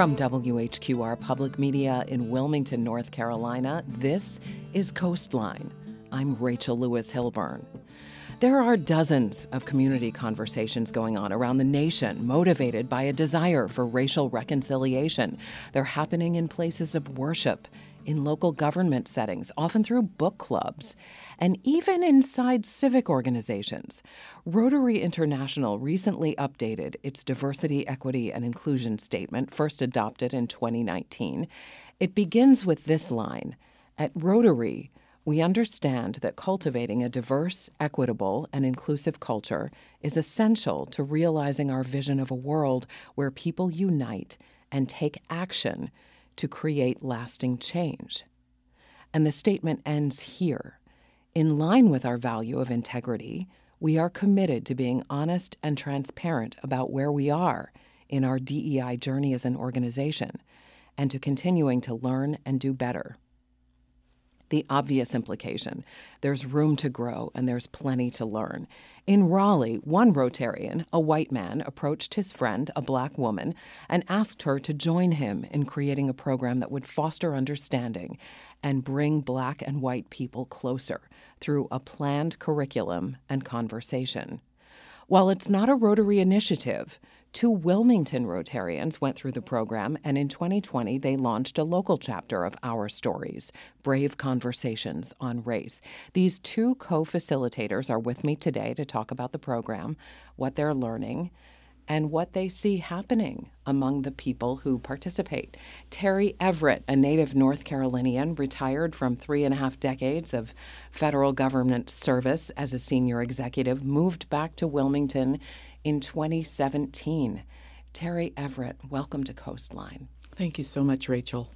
From WHQR Public Media in Wilmington, North Carolina, this is Coastline. I'm Rachel Lewis Hilburn. There are dozens of community conversations going on around the nation motivated by a desire for racial reconciliation. They're happening in places of worship, in local government settings, often through book clubs, and even inside civic organizations. Rotary International recently updated its diversity, equity, and inclusion statement, first adopted in 2019. It begins with this line At Rotary, we understand that cultivating a diverse, equitable, and inclusive culture is essential to realizing our vision of a world where people unite and take action to create lasting change. And the statement ends here. In line with our value of integrity, we are committed to being honest and transparent about where we are in our DEI journey as an organization and to continuing to learn and do better the obvious implication. There's room to grow and there's plenty to learn. In Raleigh, one Rotarian, a white man, approached his friend, a black woman, and asked her to join him in creating a program that would foster understanding and bring black and white people closer through a planned curriculum and conversation. While it's not a Rotary initiative, Two Wilmington Rotarians went through the program, and in 2020, they launched a local chapter of Our Stories Brave Conversations on Race. These two co facilitators are with me today to talk about the program, what they're learning, and what they see happening among the people who participate. Terry Everett, a native North Carolinian, retired from three and a half decades of federal government service as a senior executive, moved back to Wilmington in 2017. Terry Everett, welcome to Coastline. Thank you so much, Rachel.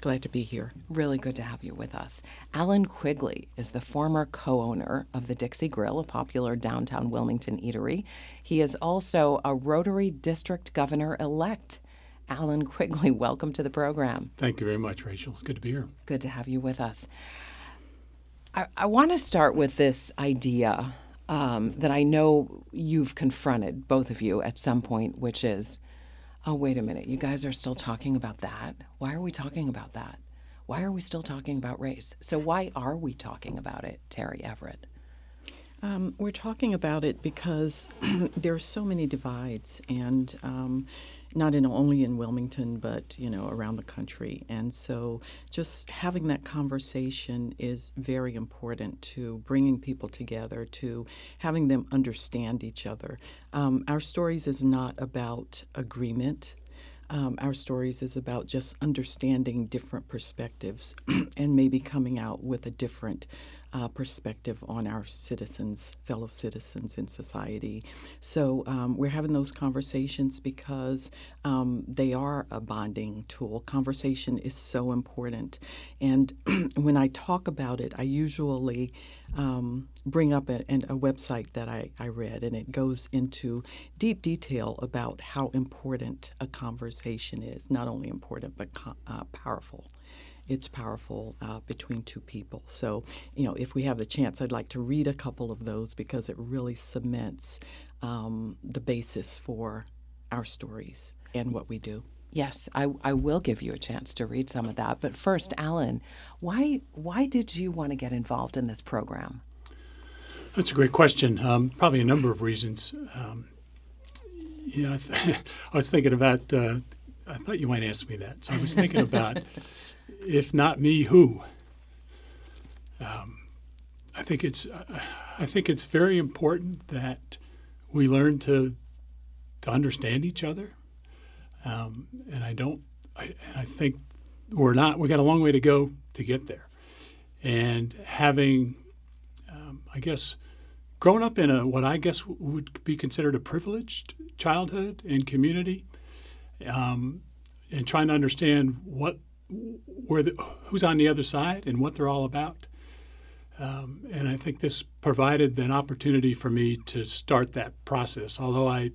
Glad to be here. Really good to have you with us. Alan Quigley is the former co owner of the Dixie Grill, a popular downtown Wilmington eatery. He is also a Rotary District Governor elect. Alan Quigley, welcome to the program. Thank you very much, Rachel. It's good to be here. Good to have you with us. I, I want to start with this idea um, that I know you've confronted, both of you, at some point, which is, oh, wait a minute, you guys are still talking about that? Why are we talking about that? Why are we still talking about race? So, why are we talking about it, Terry Everett? Um, we're talking about it because there are so many divides, and um, not in only in Wilmington, but you know around the country. And so, just having that conversation is very important to bringing people together, to having them understand each other. Um, our stories is not about agreement. Um, our stories is about just understanding different perspectives and maybe coming out with a different uh, perspective on our citizens, fellow citizens in society. So um, we're having those conversations because um, they are a bonding tool. Conversation is so important. And when I talk about it, I usually um, bring up a, a, website that I, I read, and it goes into deep detail about how important a conversation is. Not only important, but uh, powerful it's powerful uh, between two people. So, you know, if we have the chance, I'd like to read a couple of those because it really cements um, the basis for our stories and what we do. Yes, I, I will give you a chance to read some of that. But first, Alan, why why did you want to get involved in this program? That's a great question. Um, probably a number of reasons. Um, yeah, I, th- I, was thinking about. Uh, I thought you might ask me that, so I was thinking about if not me, who? Um, I think it's I think it's very important that we learn to to understand each other, um, and I don't. I, I think we're not. We got a long way to go to get there, and having, um, I guess, grown up in a what I guess would be considered a privileged childhood and community, um, and trying to understand what where the, who's on the other side and what they're all about. Um, and I think this provided an opportunity for me to start that process. Although I,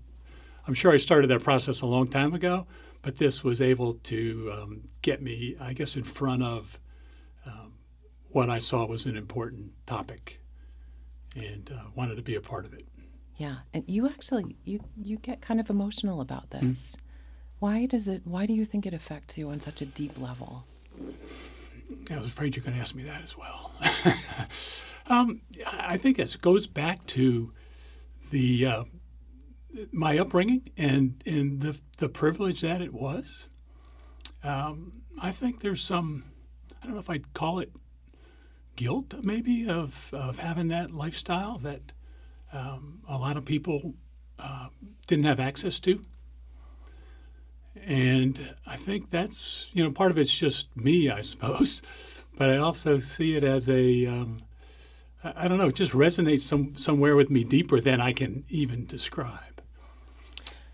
I'm sure I started that process a long time ago, but this was able to um, get me, I guess, in front of uh, what I saw was an important topic, and uh, wanted to be a part of it. Yeah, and you actually you you get kind of emotional about this. Why does it? Why do you think it affects you on such a deep level? I was afraid you're going to ask me that as well. um, I think it goes back to the uh, my upbringing and and the the privilege that it was. Um, I think there's some I don't know if I'd call it guilt maybe of of having that lifestyle that um, a lot of people uh, didn't have access to. And I think that's, you know, part of it's just me, I suppose. But I also see it as a, um, I don't know, it just resonates some, somewhere with me deeper than I can even describe.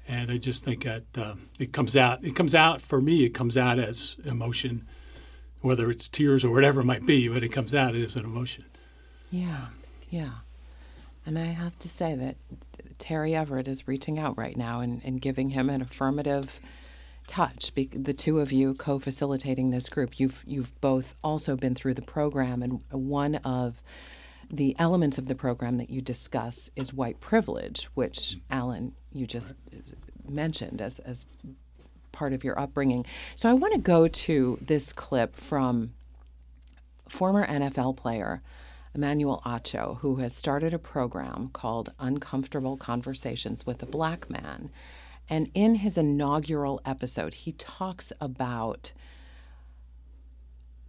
And I just think that um, it comes out, it comes out for me, it comes out as emotion, whether it's tears or whatever it might be, but it comes out as an emotion. Yeah, yeah. And I have to say that Terry Everett is reaching out right now and, and giving him an affirmative touch. The two of you co-facilitating this group, you've you've both also been through the program, and one of the elements of the program that you discuss is white privilege, which Alan you just mentioned as as part of your upbringing. So I want to go to this clip from former NFL player Emmanuel Acho, who has started a program called Uncomfortable Conversations with a Black Man. And in his inaugural episode, he talks about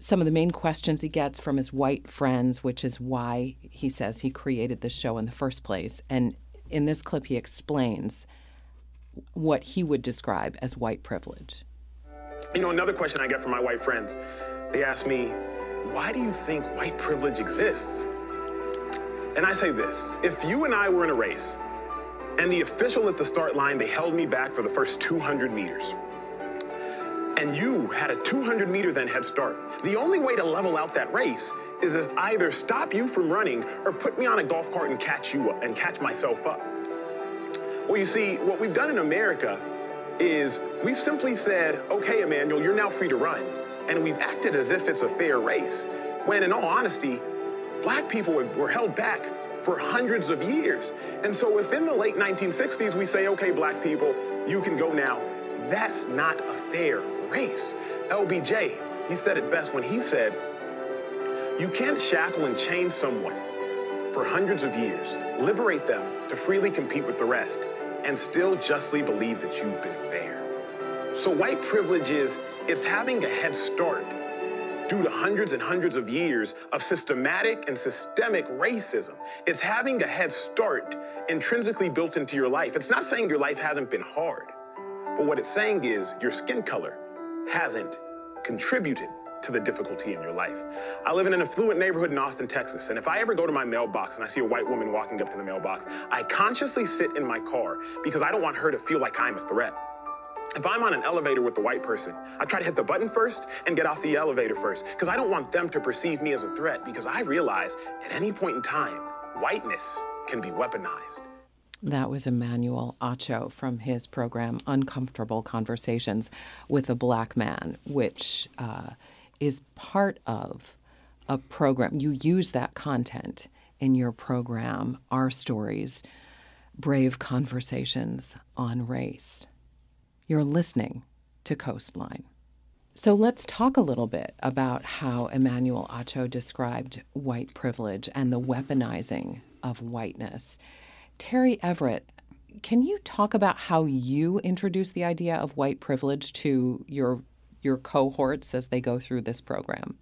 some of the main questions he gets from his white friends, which is why he says he created this show in the first place. And in this clip, he explains what he would describe as white privilege. You know, another question I get from my white friends, they ask me, why do you think white privilege exists? And I say this if you and I were in a race, and the official at the start line, they held me back for the first 200 meters. And you had a 200 meter then head start. The only way to level out that race is to either stop you from running or put me on a golf cart and catch you up and catch myself up. Well, you see, what we've done in America is we've simply said, okay, Emmanuel, you're now free to run. And we've acted as if it's a fair race. When in all honesty, black people were held back for hundreds of years. And so if in the late 1960s we say, okay, black people, you can go now, that's not a fair race. LBJ, he said it best when he said, you can't shackle and chain someone for hundreds of years, liberate them to freely compete with the rest, and still justly believe that you've been fair. So white privilege is, it's having a head start due to hundreds and hundreds of years of systematic and systemic racism. It's having a head start intrinsically built into your life. It's not saying your life hasn't been hard, but what it's saying is your skin color hasn't contributed to the difficulty in your life. I live in an affluent neighborhood in Austin, Texas, and if I ever go to my mailbox and I see a white woman walking up to the mailbox, I consciously sit in my car because I don't want her to feel like I'm a threat. If I'm on an elevator with a white person, I try to hit the button first and get off the elevator first because I don't want them to perceive me as a threat because I realize at any point in time, whiteness can be weaponized. That was Emmanuel Acho from his program Uncomfortable Conversations with a Black Man, which uh, is part of a program. You use that content in your program, Our Stories Brave Conversations on Race. You're listening to Coastline. So let's talk a little bit about how Emmanuel Acho described white privilege and the weaponizing of whiteness. Terry Everett, can you talk about how you introduce the idea of white privilege to your your cohorts as they go through this program?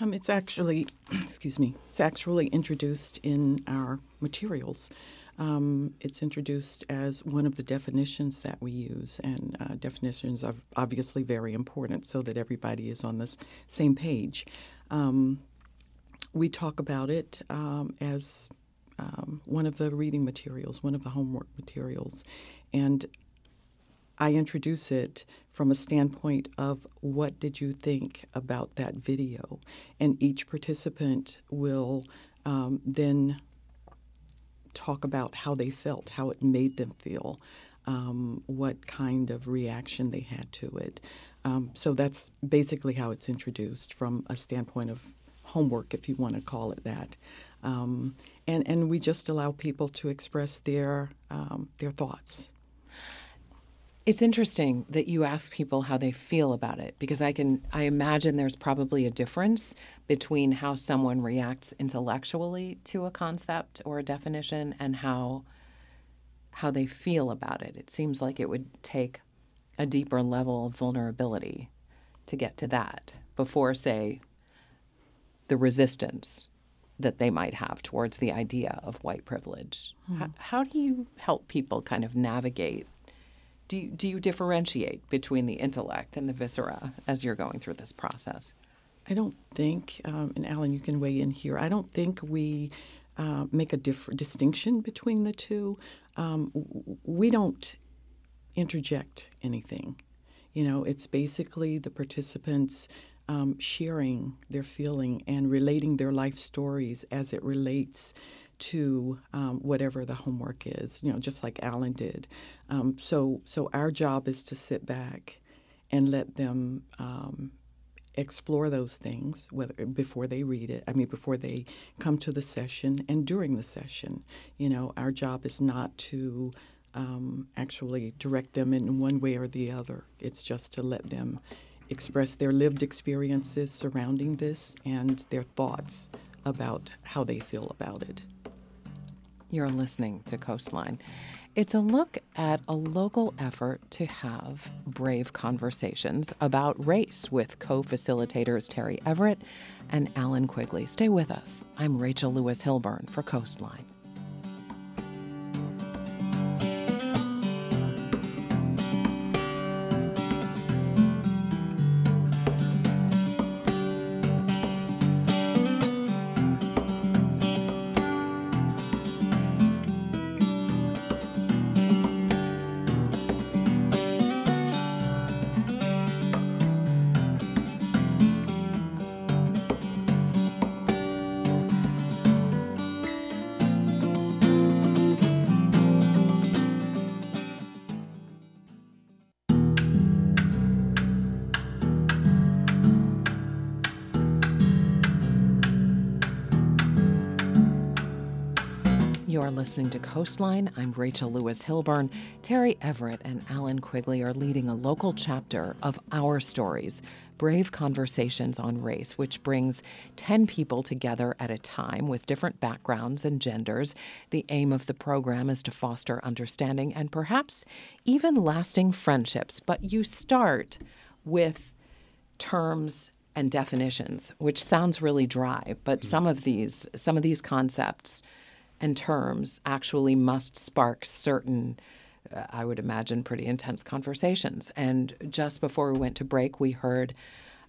Um, it's actually, excuse me, it's actually introduced in our materials. Um, it's introduced as one of the definitions that we use, and uh, definitions are obviously very important so that everybody is on the same page. Um, we talk about it um, as um, one of the reading materials, one of the homework materials, and I introduce it from a standpoint of what did you think about that video, and each participant will um, then talk about how they felt, how it made them feel, um, what kind of reaction they had to it. Um, so that's basically how it's introduced from a standpoint of homework, if you want to call it that. Um, and, and we just allow people to express their, um, their thoughts. It's interesting that you ask people how they feel about it because I can I imagine there's probably a difference between how someone reacts intellectually to a concept or a definition and how how they feel about it. It seems like it would take a deeper level of vulnerability to get to that before say the resistance that they might have towards the idea of white privilege. Hmm. How, how do you help people kind of navigate do you, do you differentiate between the intellect and the viscera as you're going through this process? I don't think, um, and Alan, you can weigh in here. I don't think we uh, make a diff- distinction between the two. Um, we don't interject anything. You know, it's basically the participants um, sharing their feeling and relating their life stories as it relates to um, whatever the homework is, you know, just like Alan did. Um, so, so our job is to sit back and let them um, explore those things, whether before they read it. I mean, before they come to the session and during the session. You know, our job is not to um, actually direct them in one way or the other. It's just to let them express their lived experiences surrounding this and their thoughts about how they feel about it. You're listening to Coastline. It's a look at a local effort to have brave conversations about race with co facilitators Terry Everett and Alan Quigley. Stay with us. I'm Rachel Lewis Hilburn for Coastline. You're listening to Coastline. I'm Rachel Lewis Hilburn. Terry Everett and Alan Quigley are leading a local chapter of Our Stories, Brave Conversations on Race, which brings 10 people together at a time with different backgrounds and genders. The aim of the program is to foster understanding and perhaps even lasting friendships. But you start with terms and definitions, which sounds really dry, but hmm. some of these some of these concepts and terms actually must spark certain, uh, I would imagine, pretty intense conversations. And just before we went to break, we heard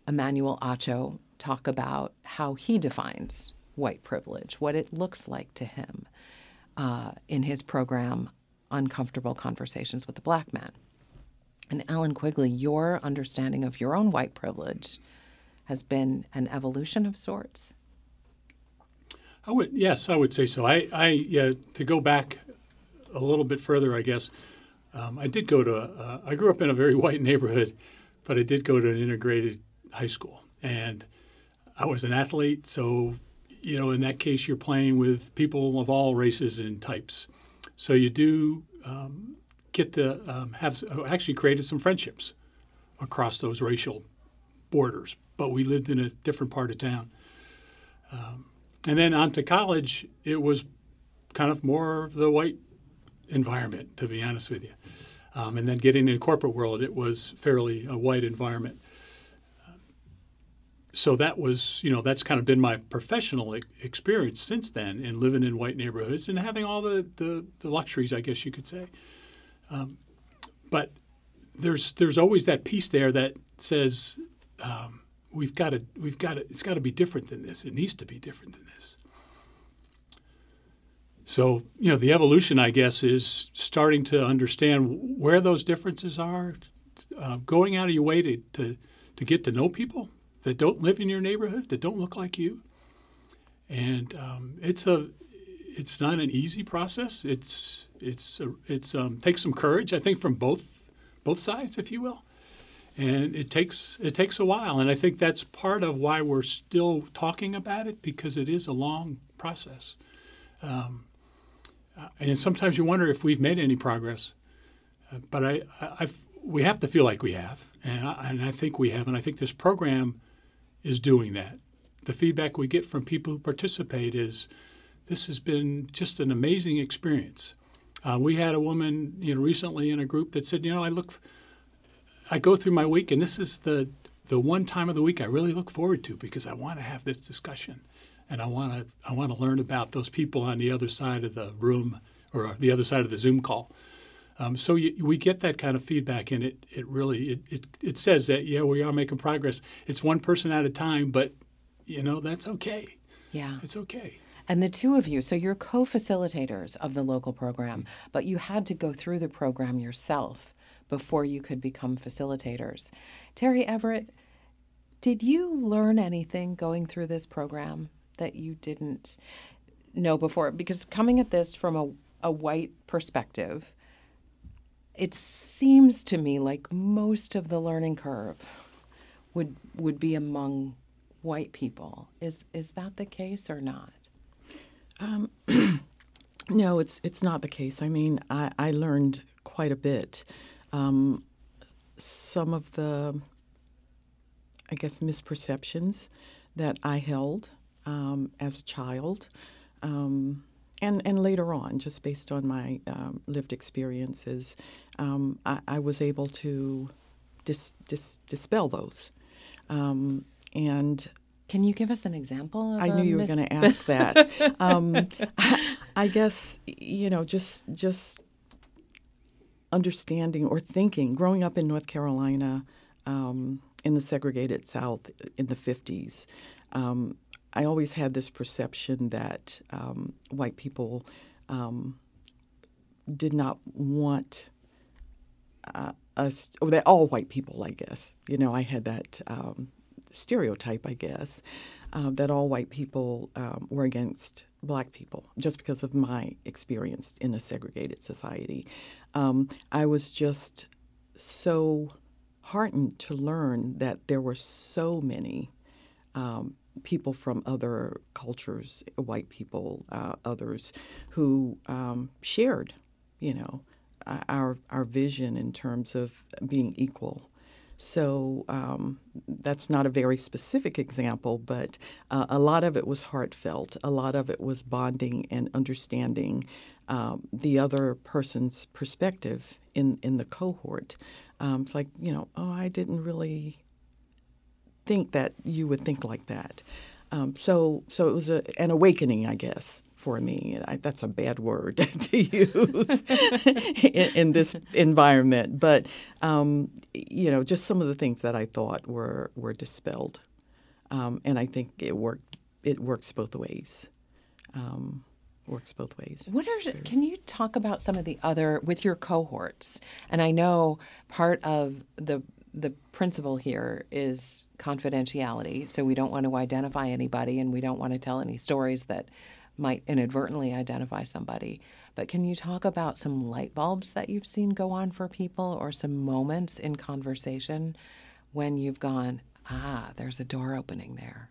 Emmanuel Acho talk about how he defines white privilege, what it looks like to him uh, in his program, Uncomfortable Conversations with the Black Man. And Alan Quigley, your understanding of your own white privilege has been an evolution of sorts. I would yes, I would say so. I, I yeah, to go back a little bit further, I guess. Um, I did go to. A, I grew up in a very white neighborhood, but I did go to an integrated high school, and I was an athlete. So, you know, in that case, you're playing with people of all races and types. So you do um, get to um, have actually created some friendships across those racial borders. But we lived in a different part of town. Um, and then on to college, it was kind of more of the white environment, to be honest with you. Um, and then getting in corporate world, it was fairly a white environment. Um, so that was, you know, that's kind of been my professional experience since then in living in white neighborhoods and having all the, the, the luxuries, I guess you could say. Um, but there's there's always that piece there that says um, we've got to we've got to it's got to be different than this. It needs to be different than this. So you know the evolution, I guess, is starting to understand where those differences are, uh, going out of your way to, to to get to know people that don't live in your neighborhood, that don't look like you, and um, it's a it's not an easy process. It's it's a, it's um, takes some courage, I think, from both both sides, if you will. And it takes it takes a while. And I think that's part of why we're still talking about it because it is a long process. Um, uh, and sometimes you wonder if we've made any progress. Uh, but I, I, we have to feel like we have, and I, and I think we have. And I think this program is doing that. The feedback we get from people who participate is, this has been just an amazing experience. Uh, we had a woman, you know, recently in a group that said, you know, I look, I go through my week, and this is the the one time of the week I really look forward to because I want to have this discussion, and I want to I want to learn about those people on the other side of the room or the other side of the Zoom call. Um, so you, we get that kind of feedback, and it it really it, it it says that yeah we are making progress. It's one person at a time, but you know that's okay. Yeah, it's okay. And the two of you, so you're co facilitators of the local program, but you had to go through the program yourself before you could become facilitators. Terry Everett, did you learn anything going through this program that you didn't know before? Because coming at this from a, a white perspective, it seems to me like most of the learning curve would would be among white people. Is is that the case or not? Um, no, it's it's not the case. I mean, I, I learned quite a bit. Um, some of the, I guess, misperceptions that I held um, as a child, um, and and later on, just based on my um, lived experiences, um, I, I, was able to dis, dis, dispel those, and can you give us an example? I knew you mis- were going to ask that. um, I, I, guess you know, just just understanding or thinking. Growing up in North Carolina, um, in the segregated South in the fifties, um, I always had this perception that um, white people um, did not want. Uh, us, or that all white people, I guess. You know, I had that um, stereotype, I guess, uh, that all white people um, were against black people just because of my experience in a segregated society. Um, I was just so heartened to learn that there were so many um, people from other cultures, white people, uh, others, who um, shared, you know, our our vision in terms of being equal so um, that's not a very specific example, but uh, a lot of it was heartfelt. A lot of it was bonding and understanding um, the other person's perspective in, in the cohort. Um, it's like, you know, oh, I didn't really think that you would think like that. Um, so, so it was a, an awakening, I guess for me. I, that's a bad word to use in, in, this environment, but um, you know, just some of the things that I thought were were dispelled, um, and I think it worked. It works both ways. Um, works both ways. What are can you talk about some of the other with your cohorts? And I know part of the the principle here is confidentiality. So we don't want to identify anybody and we don't want to tell any stories that might inadvertently identify somebody. But can you talk about some light bulbs that you've seen go on for people or some moments in conversation when you've gone, ah, there's a door opening there?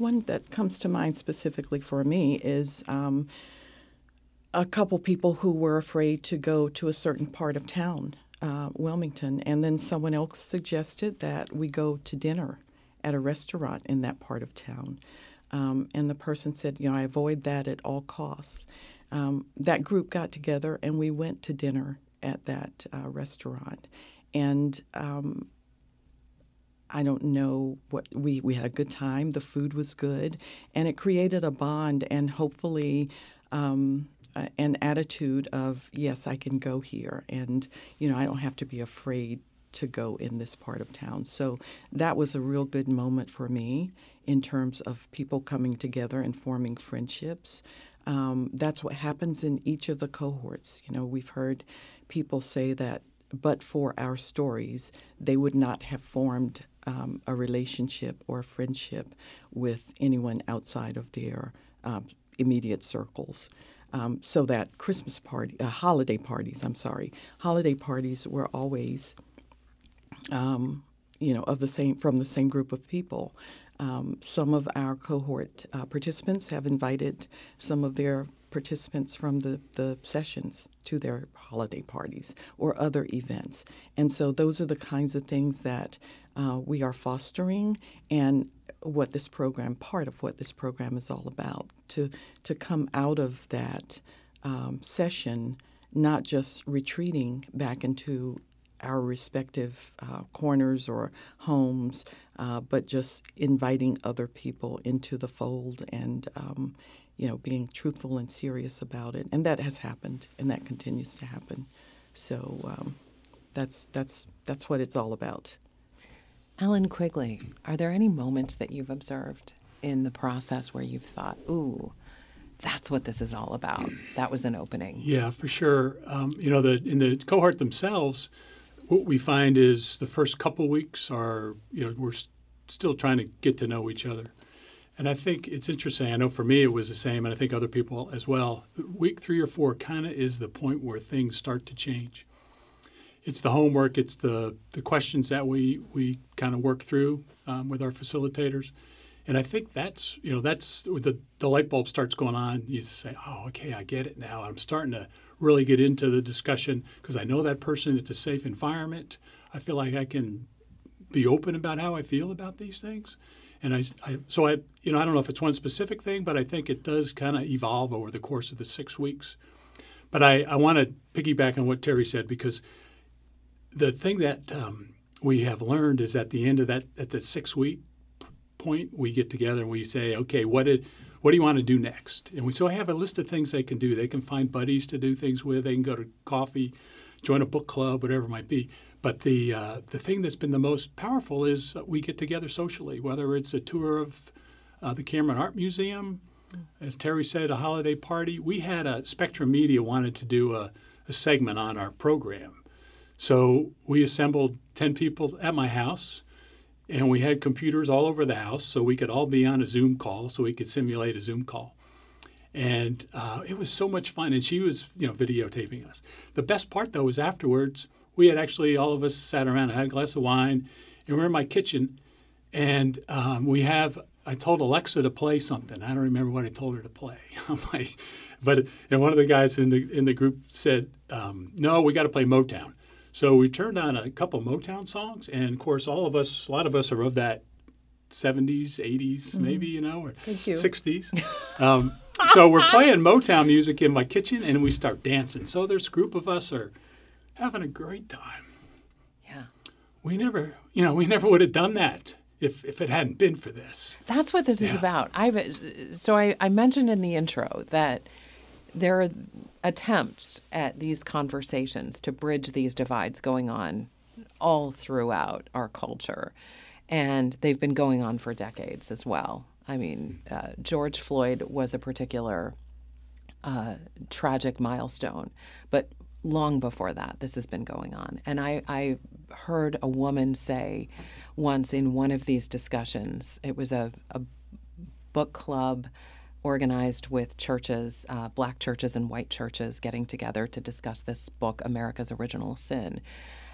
One that comes to mind specifically for me is um, a couple people who were afraid to go to a certain part of town, uh, Wilmington, and then someone else suggested that we go to dinner at a restaurant in that part of town. Um, and the person said, you know, I avoid that at all costs. Um, that group got together and we went to dinner at that uh, restaurant. And um, I don't know what we, we had a good time. The food was good, and it created a bond and hopefully um, an attitude of yes, I can go here, and you know I don't have to be afraid to go in this part of town. So that was a real good moment for me in terms of people coming together and forming friendships. Um, that's what happens in each of the cohorts. You know, we've heard people say that, but for our stories, they would not have formed um, a relationship or a friendship with anyone outside of their um, immediate circles. Um, so that Christmas party, uh, holiday parties, I'm sorry, holiday parties were always um, you know, of the same from the same group of people. Um, some of our cohort uh, participants have invited some of their participants from the, the sessions to their holiday parties or other events. And so those are the kinds of things that uh, we are fostering and what this program, part of what this program is all about, to, to come out of that um, session not just retreating back into our respective uh, corners or homes, uh, but just inviting other people into the fold and um, you know being truthful and serious about it. And that has happened, and that continues to happen. So um, that's that's that's what it's all about. Alan Quigley, are there any moments that you've observed in the process where you've thought, "Ooh"? That's what this is all about. That was an opening. Yeah, for sure. Um, you know, the in the cohort themselves, what we find is the first couple weeks are, you know, we're still trying to get to know each other. And I think it's interesting. I know for me it was the same, and I think other people as well. Week three or four kind of is the point where things start to change. It's the homework, it's the, the questions that we, we kind of work through um, with our facilitators. And I think that's, you know, that's the, the light bulb starts going on. You say, oh, okay, I get it now. I'm starting to really get into the discussion because I know that person. It's a safe environment. I feel like I can be open about how I feel about these things. And I, I so I, you know, I don't know if it's one specific thing, but I think it does kind of evolve over the course of the six weeks. But I, I want to piggyback on what Terry said because the thing that um, we have learned is at the end of that, at the six week point, we get together and we say, okay, what did what do you want to do next? And we so I have a list of things they can do. They can find buddies to do things with. They can go to coffee, join a book club, whatever it might be. But the uh, the thing that's been the most powerful is we get together socially, whether it's a tour of uh, the Cameron Art Museum, as Terry said, a holiday party. We had a Spectrum Media wanted to do a, a segment on our program, so we assembled ten people at my house and we had computers all over the house so we could all be on a Zoom call so we could simulate a Zoom call. And uh, it was so much fun. And she was, you know, videotaping us. The best part, though, was afterwards, we had actually, all of us sat around, I had a glass of wine, and we are in my kitchen. And um, we have, I told Alexa to play something. I don't remember what I told her to play. but and one of the guys in the, in the group said, um, no, we got to play Motown. So we turned on a couple Motown songs, and of course, all of us, a lot of us are of that 70s, 80s, mm-hmm. maybe, you know, or you. 60s. Um, so we're playing Motown music in my kitchen, and we start dancing. So this group of us are having a great time. Yeah. We never, you know, we never would have done that if, if it hadn't been for this. That's what this yeah. is about. I've so I, I mentioned in the intro that there are attempts at these conversations to bridge these divides going on all throughout our culture. And they've been going on for decades as well. I mean, uh, George Floyd was a particular uh, tragic milestone, but long before that, this has been going on. And I, I heard a woman say once in one of these discussions, it was a, a book club organized with churches, uh, black churches and white churches, getting together to discuss this book, America's Original Sin.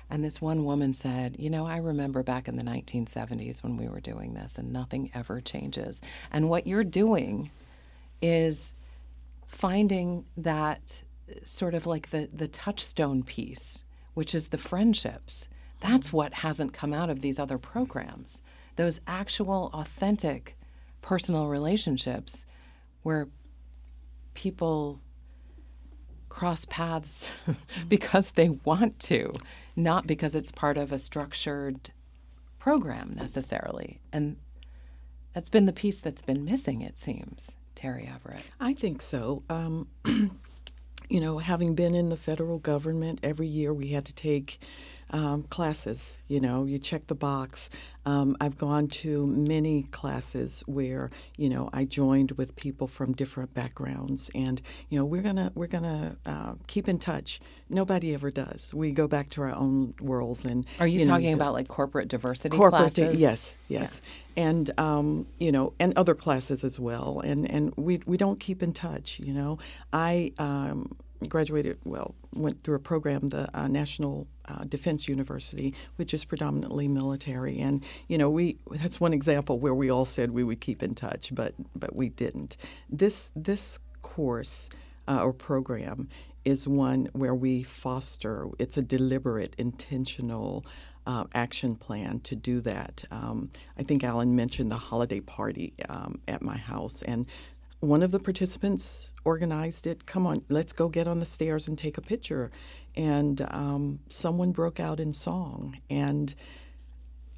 And this one woman said, You know, I remember back in the 1970s when we were doing this, and nothing ever changes. And what you're doing is finding that sort of like the, the touchstone piece, which is the friendships. That's what hasn't come out of these other programs. Those actual, authentic personal relationships where people cross paths because they want to, not because it's part of a structured program necessarily. And that's been the piece that's been missing, it seems. Terry Everett. I think so. Um, you know, having been in the federal government, every year we had to take um, classes. You know, you check the box. Um, I've gone to many classes where you know I joined with people from different backgrounds, and you know we're gonna we're gonna uh, keep in touch. Nobody ever does. We go back to our own worlds and. Are you, you talking know, about like corporate diversity corporate, classes? yes, yes, yeah. and um, you know, and other classes as well. And and we we don't keep in touch. You know, I um, graduated, well, went through a program, the uh, National uh, Defense University, which is predominantly military. And, you know, we that's one example where we all said we would keep in touch, but, but we didn't. This, this course uh, or program is one where we foster, it's a deliberate, intentional, uh, action plan to do that. Um, I think Alan mentioned the holiday party um, at my house, and one of the participants organized it. Come on, let's go get on the stairs and take a picture. And um, someone broke out in song and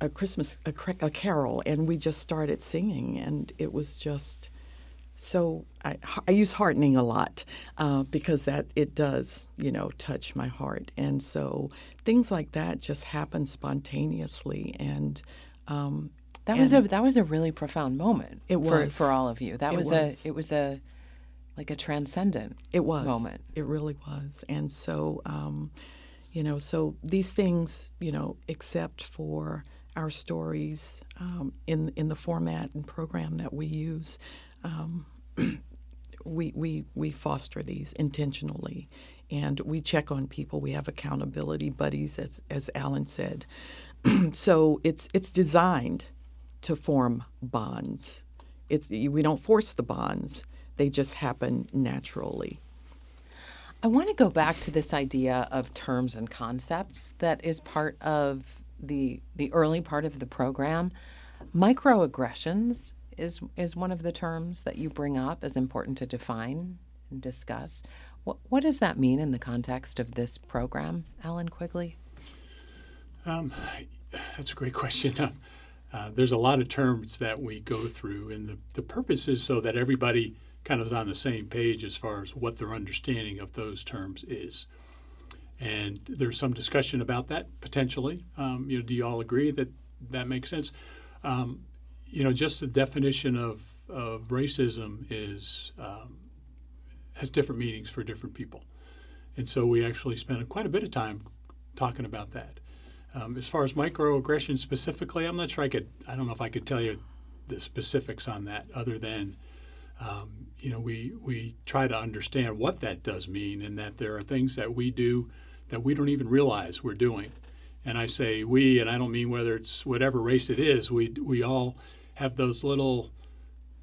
a Christmas a, a, carol, and we just started singing, and it was just so. I, I use heartening a lot uh, because that it does, you know, touch my heart, and so things like that just happen spontaneously, and um, that was a that was a really profound moment. It was for, for all of you. That was, was, a it was a like a transcendent. It was moment. It really was, and so um, you know, so these things, you know, except for our stories um, in in the format and program that we use, um, we we we foster these intentionally, and we check on people. We have accountability buddies, as as Alan said. so it's it's designed to form bonds. It's, we don't force the bonds, they just happen naturally. I want to go back to this idea of terms and concepts that is part of the the early part of the program. Microaggressions is is one of the terms that you bring up as important to define and discuss. What what does that mean in the context of this program, Alan Quigley? Um, that's a great question. Uh, there's a lot of terms that we go through, and the, the purpose is so that everybody kind of is on the same page as far as what their understanding of those terms is. And there's some discussion about that potentially. Um, you know, do you all agree that that makes sense? Um, you know, just the definition of, of racism is um, has different meanings for different people, and so we actually spent quite a bit of time talking about that. Um, as far as microaggression specifically, I'm not sure I could. I don't know if I could tell you the specifics on that, other than um, you know we we try to understand what that does mean, and that there are things that we do that we don't even realize we're doing. And I say we, and I don't mean whether it's whatever race it is. We we all have those little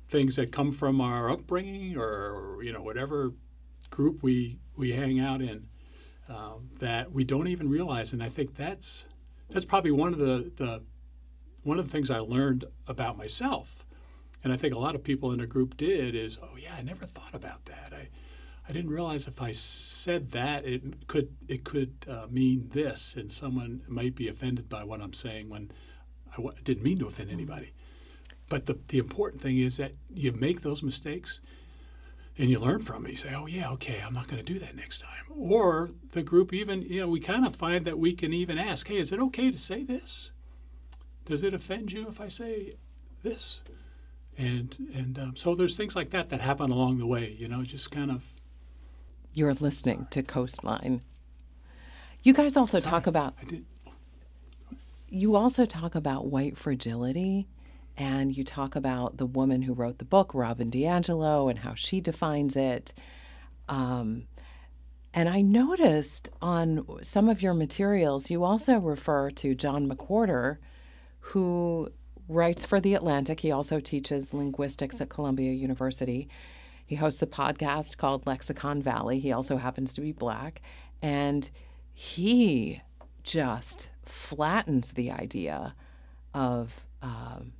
things that come from our upbringing, or you know whatever group we we hang out in. Um, that we don't even realize, and I think that's that's probably one of the, the one of the things I learned about myself, and I think a lot of people in the group did is, oh yeah, I never thought about that. I I didn't realize if I said that it could it could uh, mean this, and someone might be offended by what I'm saying when I w- didn't mean to offend anybody. But the the important thing is that you make those mistakes and you learn from it. You say, "Oh yeah, okay, I'm not going to do that next time." Or the group even, you know, we kind of find that we can even ask, "Hey, is it okay to say this? Does it offend you if I say this?" And and um, so there's things like that that happen along the way. You know, just kind of. You're listening to Coastline. You guys also Sorry, talk about. You also talk about white fragility and you talk about the woman who wrote the book, Robin DiAngelo, and how she defines it. Um, and I noticed on some of your materials, you also refer to John McWhorter, who writes for The Atlantic. He also teaches linguistics at Columbia University. He hosts a podcast called Lexicon Valley. He also happens to be black. And he just flattens the idea of um,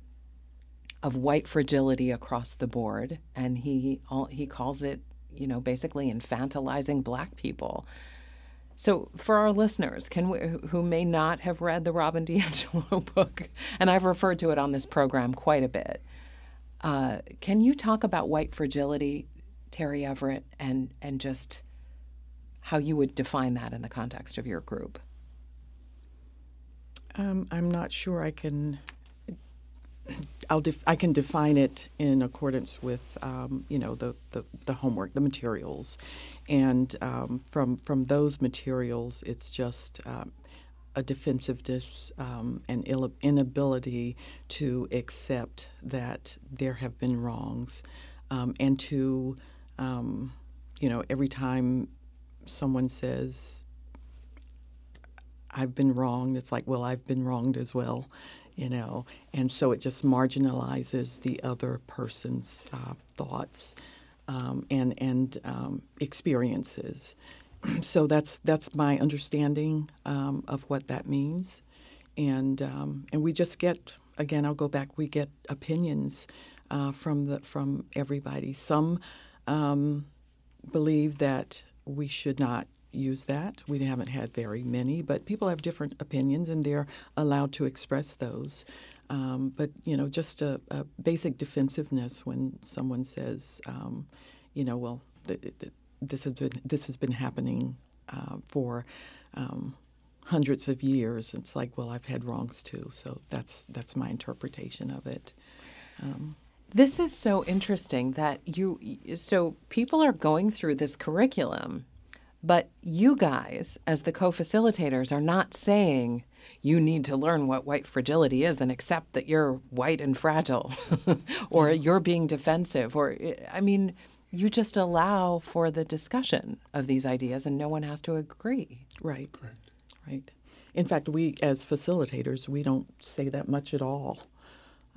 of white fragility across the board, and he all, he calls it, you know, basically infantilizing black people. So, for our listeners, can we, who may not have read the Robin DiAngelo book, and I've referred to it on this program quite a bit, uh, can you talk about white fragility, Terry Everett, and and just how you would define that in the context of your group? Um, I'm not sure I can I'll def- I can define it in accordance with um, you know the, the, the, homework, the materials, and um, from from those materials, it's just um, a defensiveness um, and Ill- inability to accept that there have been wrongs, um, and to you know every time someone says, I've been wronged, it's like, well, I've been wronged as well, you know. And so it just marginalizes the other person's uh, thoughts um, and, and um, experiences. so that's, that's my understanding um, of what that means. And, um, and we just get, again, I'll go back, we get opinions uh, from, the, from everybody. Some um, believe that we should not use that. We haven't had very many, but people have different opinions and they're allowed to express those. Um, but you know, just a, a, basic defensiveness when someone says, um, you know, well, th- th- this has been this has been happening uh, for um, hundreds of years. It's like, well, I've had wrongs too. So that's that's my interpretation of it. Um, this is so interesting that you so people are going through this curriculum but you guys, as the co facilitators, are not saying you need to learn what white fragility is and accept that you're white and fragile or you're being defensive. Or, I mean, you just allow for the discussion of these ideas and no one has to agree. Right. Correct. Right. In fact, we as facilitators, we don't say that much at all.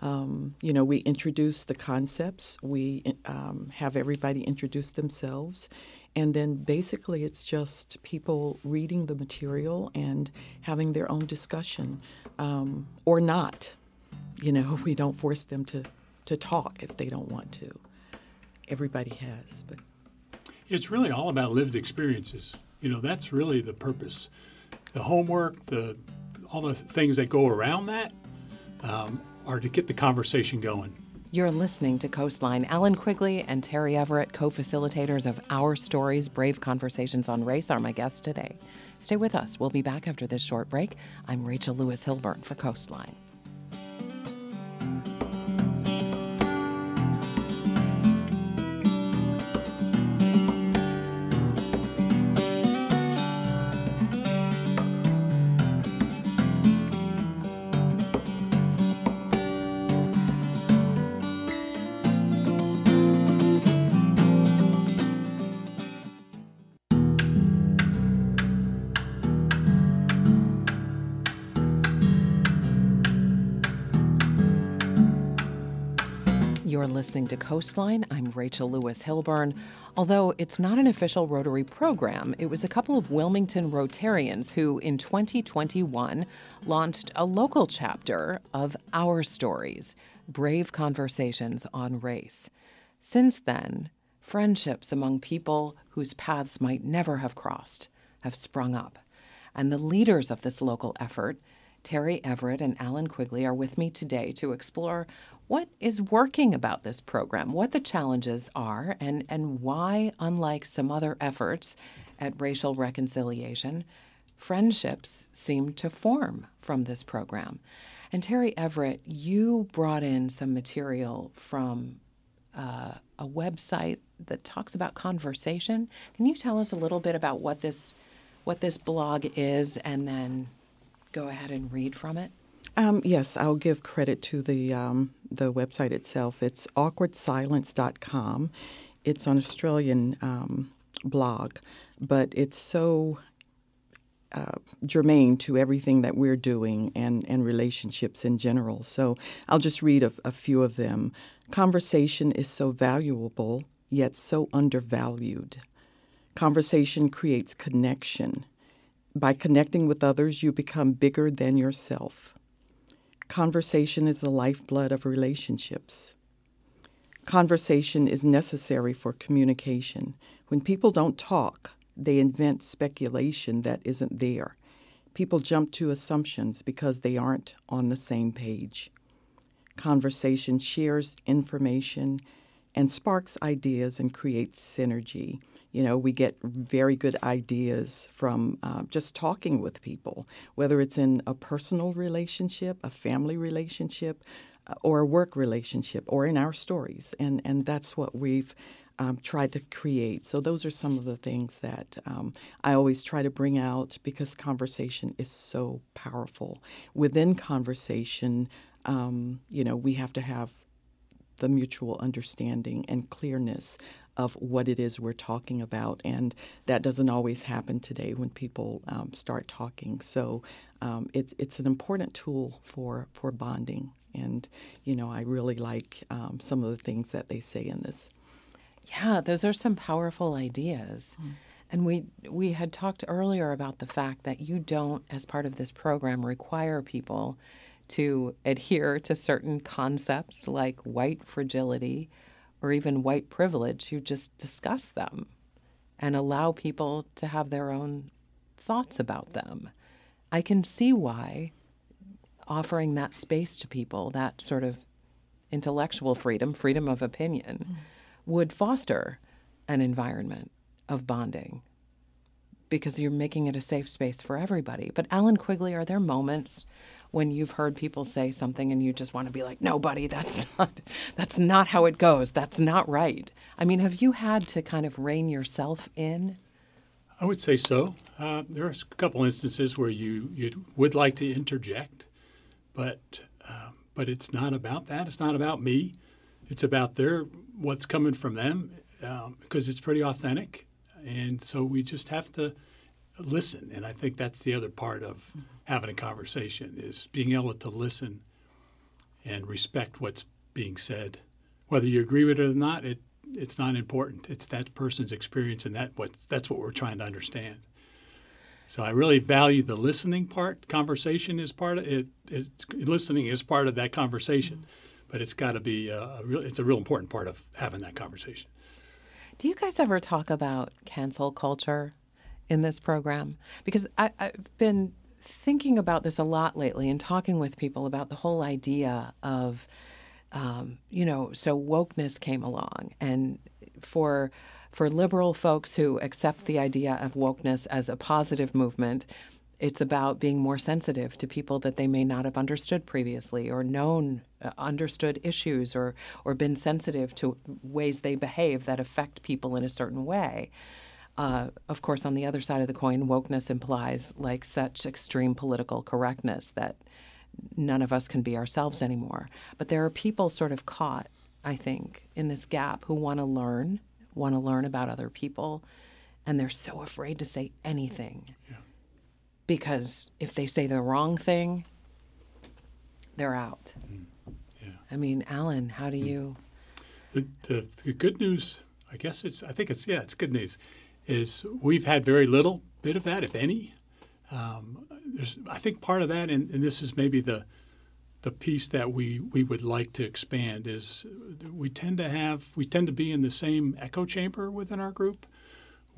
Um, you know, we introduce the concepts, we um, have everybody introduce themselves, and then basically, it's just people reading the material and having their own discussion um, or not. You know, we don't force them to, to talk if they don't want to. Everybody has, but. It's really all about lived experiences. You know, that's really the purpose. The homework, the all the things that go around that um, are to get the conversation going. You're listening to Coastline. Alan Quigley and Terry Everett, co facilitators of Our Stories Brave Conversations on Race, are my guests today. Stay with us. We'll be back after this short break. I'm Rachel Lewis Hilburn for Coastline. Listening to Coastline. I'm Rachel Lewis Hilburn. Although it's not an official Rotary program, it was a couple of Wilmington Rotarians who, in 2021, launched a local chapter of Our Stories Brave Conversations on Race. Since then, friendships among people whose paths might never have crossed have sprung up. And the leaders of this local effort, Terry Everett and Alan Quigley, are with me today to explore what is working about this program, what the challenges are, and, and why, unlike some other efforts at racial reconciliation, friendships seem to form from this program. And Terry Everett, you brought in some material from uh, a website that talks about conversation. Can you tell us a little bit about what this what this blog is, and then go ahead and read from it? Um, yes, I'll give credit to the um, the website itself. It's awkwardsilence.com. It's an Australian um, blog, but it's so uh, germane to everything that we're doing and, and relationships in general. So I'll just read a, a few of them. Conversation is so valuable, yet so undervalued. Conversation creates connection. By connecting with others, you become bigger than yourself. Conversation is the lifeblood of relationships. Conversation is necessary for communication. When people don't talk, they invent speculation that isn't there. People jump to assumptions because they aren't on the same page. Conversation shares information and sparks ideas and creates synergy. You know, we get very good ideas from uh, just talking with people, whether it's in a personal relationship, a family relationship, uh, or a work relationship, or in our stories. And, and that's what we've um, tried to create. So, those are some of the things that um, I always try to bring out because conversation is so powerful. Within conversation, um, you know, we have to have the mutual understanding and clearness of what it is we're talking about. And that doesn't always happen today when people um, start talking. So um, it's, it's an important tool for, for bonding. And, you know, I really like um, some of the things that they say in this. Yeah, those are some powerful ideas. Mm. And we we had talked earlier about the fact that you don't, as part of this program, require people to adhere to certain concepts like white fragility or even white privilege. You just discuss them and allow people to have their own thoughts about them. I can see why offering that space to people, that sort of intellectual freedom, freedom of opinion, mm. would foster an environment of bonding because you're making it a safe space for everybody. But Alan Quigley, are there moments when you've heard people say something and you just want to be like, "No, buddy, that's not that's not how it goes. That's not right." I mean, have you had to kind of rein yourself in? I would say so. Uh, there are a couple instances where you you would like to interject, but um, but it's not about that. It's not about me. It's about their what's coming from them because um, it's pretty authentic, and so we just have to listen. And I think that's the other part of having a conversation is being able to listen and respect what's being said. Whether you agree with it or not, it it's not important. It's that person's experience, and that what that's what we're trying to understand. So I really value the listening part. Conversation is part of it. Listening is part of that conversation, but it's got to be a, a real. It's a real important part of having that conversation. Do you guys ever talk about cancel culture in this program? Because I, I've been thinking about this a lot lately and talking with people about the whole idea of, um, you know, so wokeness came along, and for for liberal folks who accept the idea of wokeness as a positive movement, it's about being more sensitive to people that they may not have understood previously or known uh, understood issues or or been sensitive to ways they behave that affect people in a certain way. Uh, of course, on the other side of the coin, wokeness implies like such extreme political correctness that none of us can be ourselves anymore. But there are people sort of caught, I think, in this gap who want to learn, want to learn about other people, and they're so afraid to say anything. Yeah. Because if they say the wrong thing, they're out. Mm. Yeah. I mean, Alan, how do mm. you? The, the, the good news, I guess it's, I think it's, yeah, it's good news is we've had very little bit of that, if any. Um, I think part of that, and, and, this is maybe the the piece that we, we would like to expand, is we tend to have we tend to be in the same echo chamber within our group.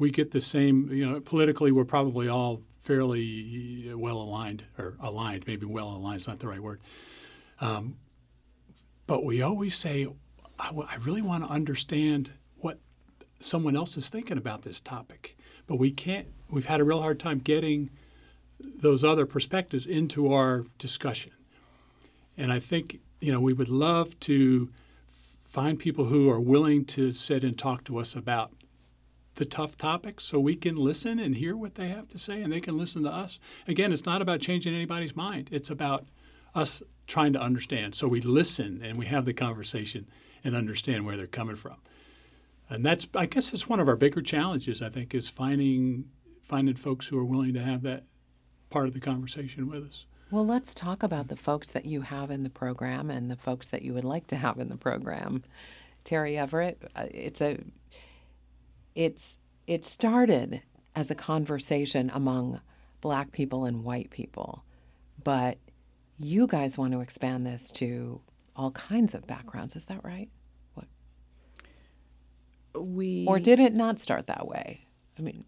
We get the same, you know, politically we're probably all fairly well aligned or aligned, maybe well aligned is not the right word. Um, but we always say, I, w- I really want to understand what someone else is thinking about this topic. But we can't, we've had a real hard time getting those other perspectives into our discussion. And I think, you know, we would love to find people who are willing to sit and talk to us about tough topics so we can listen and hear what they have to say and they can listen to us. Again, it's not about changing anybody's mind, it's about us trying to understand. So we listen and we have the conversation and understand where they're coming from and that's I guess it's one of our bigger challenges. I think is finding finding folks who are willing to have that part of the conversation with us. Well, let's talk about the folks that you have in the program and the folks that you would like to have in the program. Terry Everett, uh, it's a it's it started as a conversation among black people and white people, but you guys want to expand this to all kinds of backgrounds. Is that right? we or did it not start that way? I mean,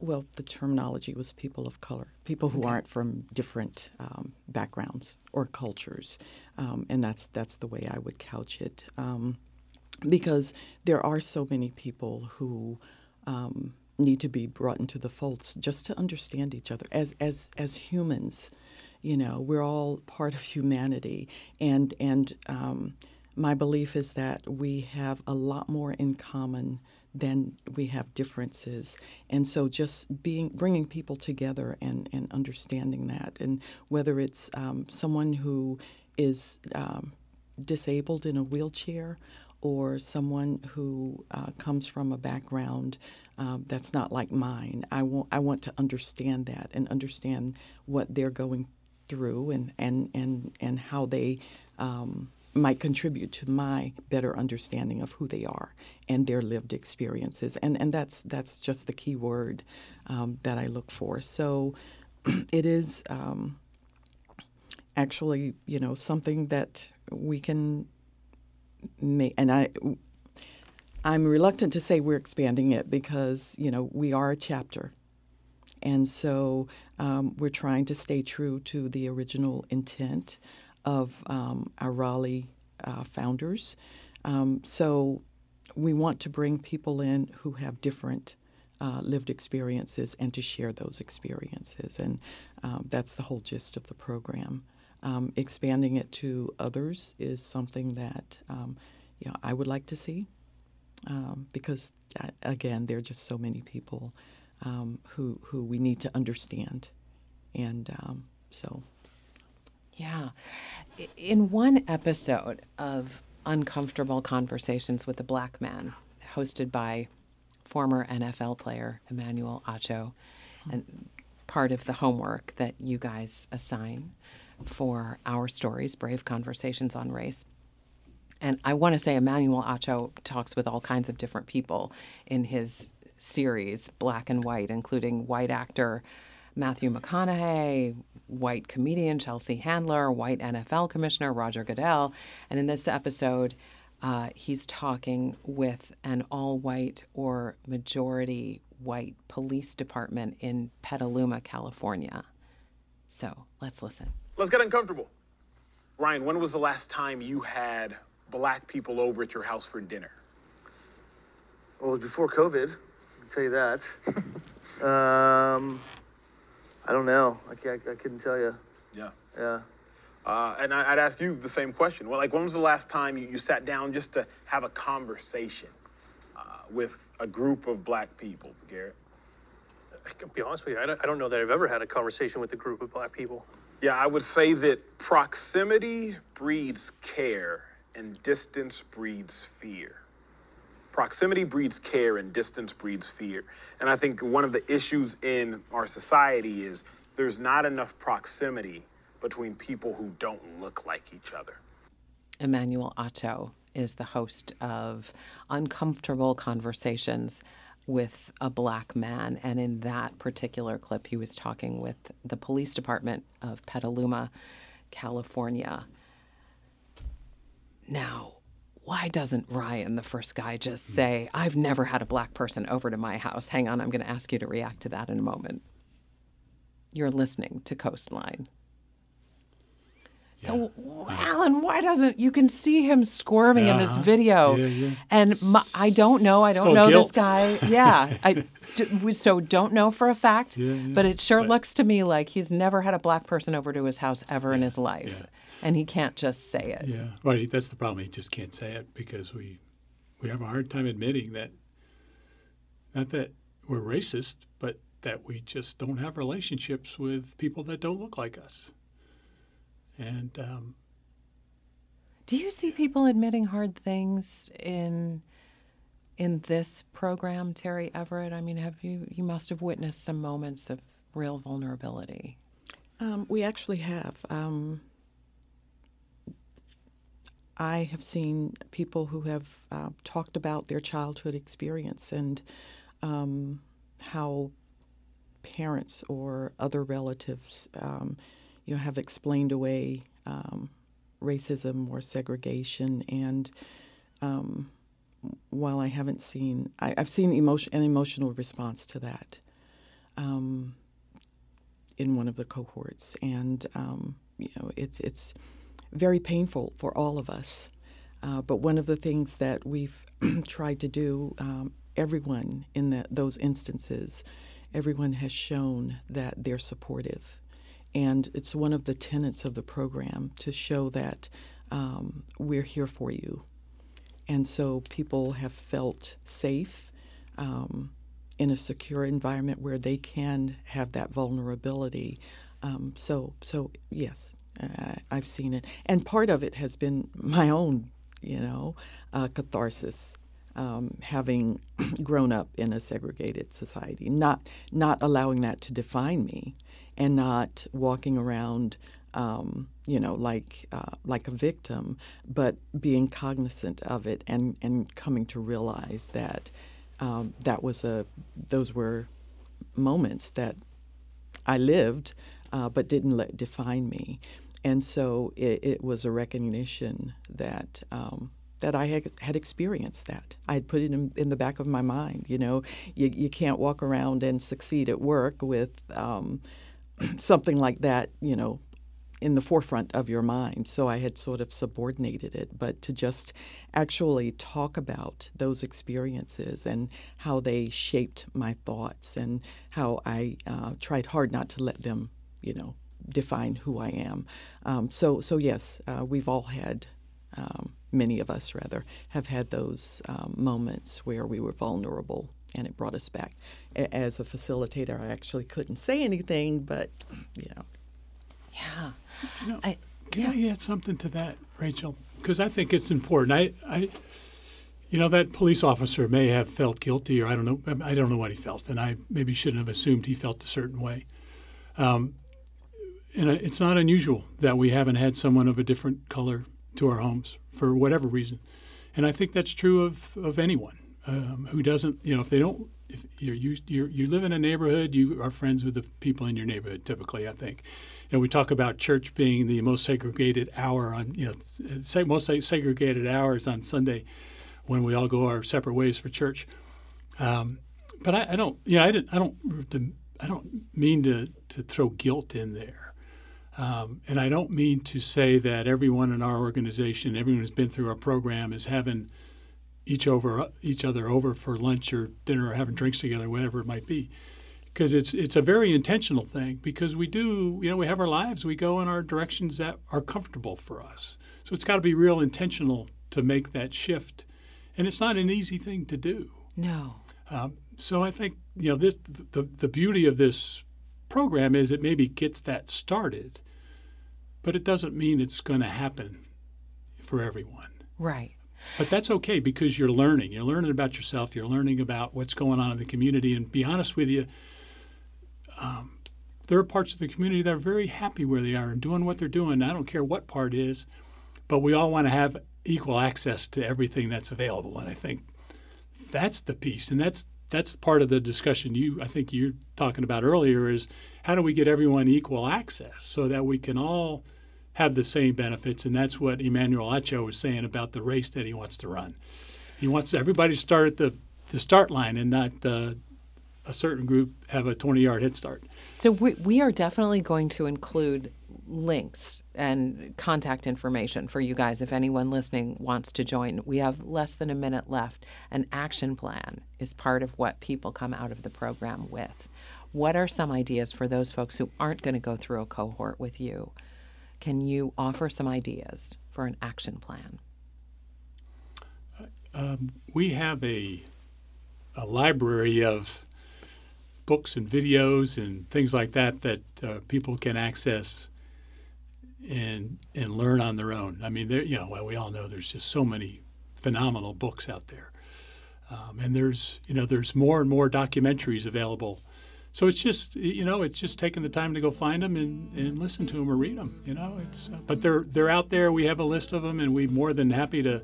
well, the terminology was people of color, people who okay. aren't from different um, backgrounds or cultures, um, and that's that's the way I would couch it, um, because there are so many people who um, need to be brought into the folds just to understand each other as as as humans. You know, we're all part of humanity, and and um, my belief is that we have a lot more in common than we have differences. And so just being bringing people together and, and understanding that. And whether it's um, someone who is um, disabled in a wheelchair or someone who uh, comes from a background um, that's not like mine. I want I want to understand that and understand what they're going through and and and and how they um, might contribute to my better understanding of who they are and their lived experiences. And and that's that's just the key word um, that I look for. So it is um, actually you know something that we can and I I'm reluctant to say we're expanding it because you know we are a chapter, and so um, we're trying to stay true to the original intent of um, our Raleigh uh, founders. Um, so we want to bring people in who have different uh, lived experiences and to share those experiences, and um, that's the whole gist of the program. Um, expanding it to others is something that um, you know I would like to see um, because uh, again, there are just so many people um, who who we need to understand, and um, so. Yeah, in one episode of Uncomfortable Conversations with a Black Man, hosted by former NFL player Emmanuel Acho, and part of the homework that you guys assign for our stories, Brave Conversations on Race and I want to say Emmanuel Acho talks with all kinds of different people in his series, Black and White, including white actor Matthew McConaughey, white comedian Chelsea Handler, white NFL commissioner Roger Goodell. And in this episode, uh, he's talking with an all white or majority white police department in Petaluma, California. So let's listen. Let's get uncomfortable. Ryan, when was the last time you had black people over at your house for dinner? Well, before COVID, I can tell you that. um, I don't know. I, can't, I couldn't tell you. Yeah. Yeah. Uh, and I, would ask you the same question. Well, like, when was the last time you, you sat down just to have a conversation uh, with a group of black people, Garrett? I can be honest with you, I don't, I don't know that I've ever had a conversation with a group of black people. Yeah, I would say that proximity breeds care and distance breeds fear. Proximity breeds care and distance breeds fear. And I think one of the issues in our society is there's not enough proximity between people who don't look like each other. Emmanuel Acho is the host of Uncomfortable Conversations with a Black Man. And in that particular clip, he was talking with the police department of Petaluma, California. Now, why doesn't Ryan, the first guy, just hmm. say, I've never had a black person over to my house? Hang on, I'm going to ask you to react to that in a moment. You're listening to Coastline. So, yeah. Alan, why doesn't you can see him squirming in this video? Yeah, yeah. And my, I don't know. I don't know guilt. this guy. Yeah, I do, so don't know for a fact. But it sure but, looks to me like he's never had a black person over to his house ever in his life and he can't just say it. Yeah, right. That's the problem. He just can't say it because we we have a hard time admitting that not that we're racist, but that we just don't have relationships with people that don't look like us. And um, do you see people admitting hard things in in this program, Terry Everett? I mean, have you you must have witnessed some moments of real vulnerability? Um, we actually have. Um, I have seen people who have uh, talked about their childhood experience and um, how parents or other relatives, um, you know, have explained away um, racism or segregation. And um, while I haven't seen, I, have seen emotion, an emotional response to that um, in one of the cohorts, and um, you know, it's it's very painful for all of us. Uh, but one of the things that we've tried to do, um, everyone in the, those instances, everyone has shown that they're supportive. And it's one of the tenets of the program to show that um, we're here for you. And so people have felt safe um, in a secure environment where they can have that vulnerability. Um, so, so yes, uh, I've seen it, and part of it has been my own you know, uh, catharsis. Um, having grown up in a segregated society, not not allowing that to define me, and not walking around, um, you know, like uh, like a victim, but being cognizant of it and and coming to realize that um, that was a those were moments that I lived, uh, but didn't let define me. And so it, it was a recognition that um, that I had, had experienced that. I had put it in, in, the back of my mind. You know, you, you can't walk around and succeed at work with um, something like that, you know, in the forefront of your mind. So I had sort of subordinated it. But to just actually talk about those experiences and how they shaped my thoughts and how I uh, tried hard not to let them, you know, define who I am. Um, so, so yes, uh, we've all had, um, many of us rather, have had those um, moments where we were vulnerable and it brought us back. A- as a facilitator, I actually couldn't say anything, but, you know. Yeah. You know, I, can yeah. I add something to that, Rachel? Because I think it's important. I, I, you know, that police officer may have felt guilty, or I don't know. I don't know what he felt, and I maybe shouldn't have assumed he felt a certain way. Um, and it's not unusual that we haven't had someone of a different color to our homes for whatever reason, and I think that's true of of anyone um, who doesn't. You know, if they don't, if you're, you you you live in a neighborhood, you are friends with the people in your neighborhood. Typically, I think. You know, we talk about church being the most segregated hour on you know most segregated hours on Sunday when we all go our separate ways for church. Um, but I, I, don't, you know, I, didn't, I don't, I don't mean to, to throw guilt in there. Um, and I don't mean to say that everyone in our organization, everyone who's been through our program, is having each over each other over for lunch or dinner or having drinks together, whatever it might be, because it's it's a very intentional thing. Because we do, you know, we have our lives, we go in our directions that are comfortable for us. So it's got to be real intentional to make that shift, and it's not an easy thing to do. No. Um, so I think you know this the the beauty of this program is it maybe gets that started but it doesn't mean it's going to happen for everyone. Right. But that's okay because you're learning. You're learning about yourself. You're learning about what's going on in the community. And be honest with you, um, there are parts of the community that are very happy where they are and doing what they're doing. I don't care what part is, but we all want to have equal access to everything that's available. And I think that's the piece. And that's that's part of the discussion you I think you're talking about earlier is how do we get everyone equal access so that we can all have the same benefits, and that's what Emmanuel Acho was saying about the race that he wants to run. He wants everybody to start at the, the start line and not uh, a certain group have a 20 yard head start. So we, we are definitely going to include links and contact information for you guys if anyone listening wants to join. We have less than a minute left. An action plan is part of what people come out of the program with. What are some ideas for those folks who aren't going to go through a cohort with you? Can you offer some ideas for an action plan? Um, we have a, a library of books and videos and things like that that uh, people can access and and learn on their own. I mean, there you know, well, we all know there's just so many phenomenal books out there, um, and there's you know there's more and more documentaries available so it's just you know it's just taking the time to go find them and, and listen to them or read them you know? It's uh, but they're they're out there. We have a list of them and we're more than happy to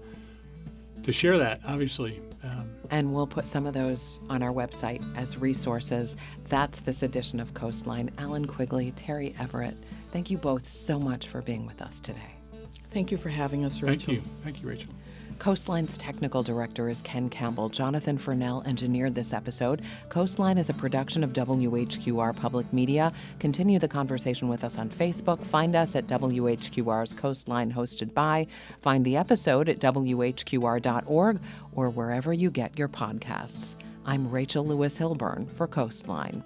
to share that obviously um, and we'll put some of those on our website as resources. That's this edition of coastline. Alan quigley terry everett thank you both so much for being with us today. Thank you for having us rachel. thank you. Thank you rachel Coastline's technical director is Ken Campbell. Jonathan Furnell engineered this episode. Coastline is a production of WHQR Public Media. Continue the conversation with us on Facebook. Find us at WHQR's Coastline hosted by. Find the episode at WHQR.org or wherever you get your podcasts. I'm Rachel Lewis Hilburn for Coastline.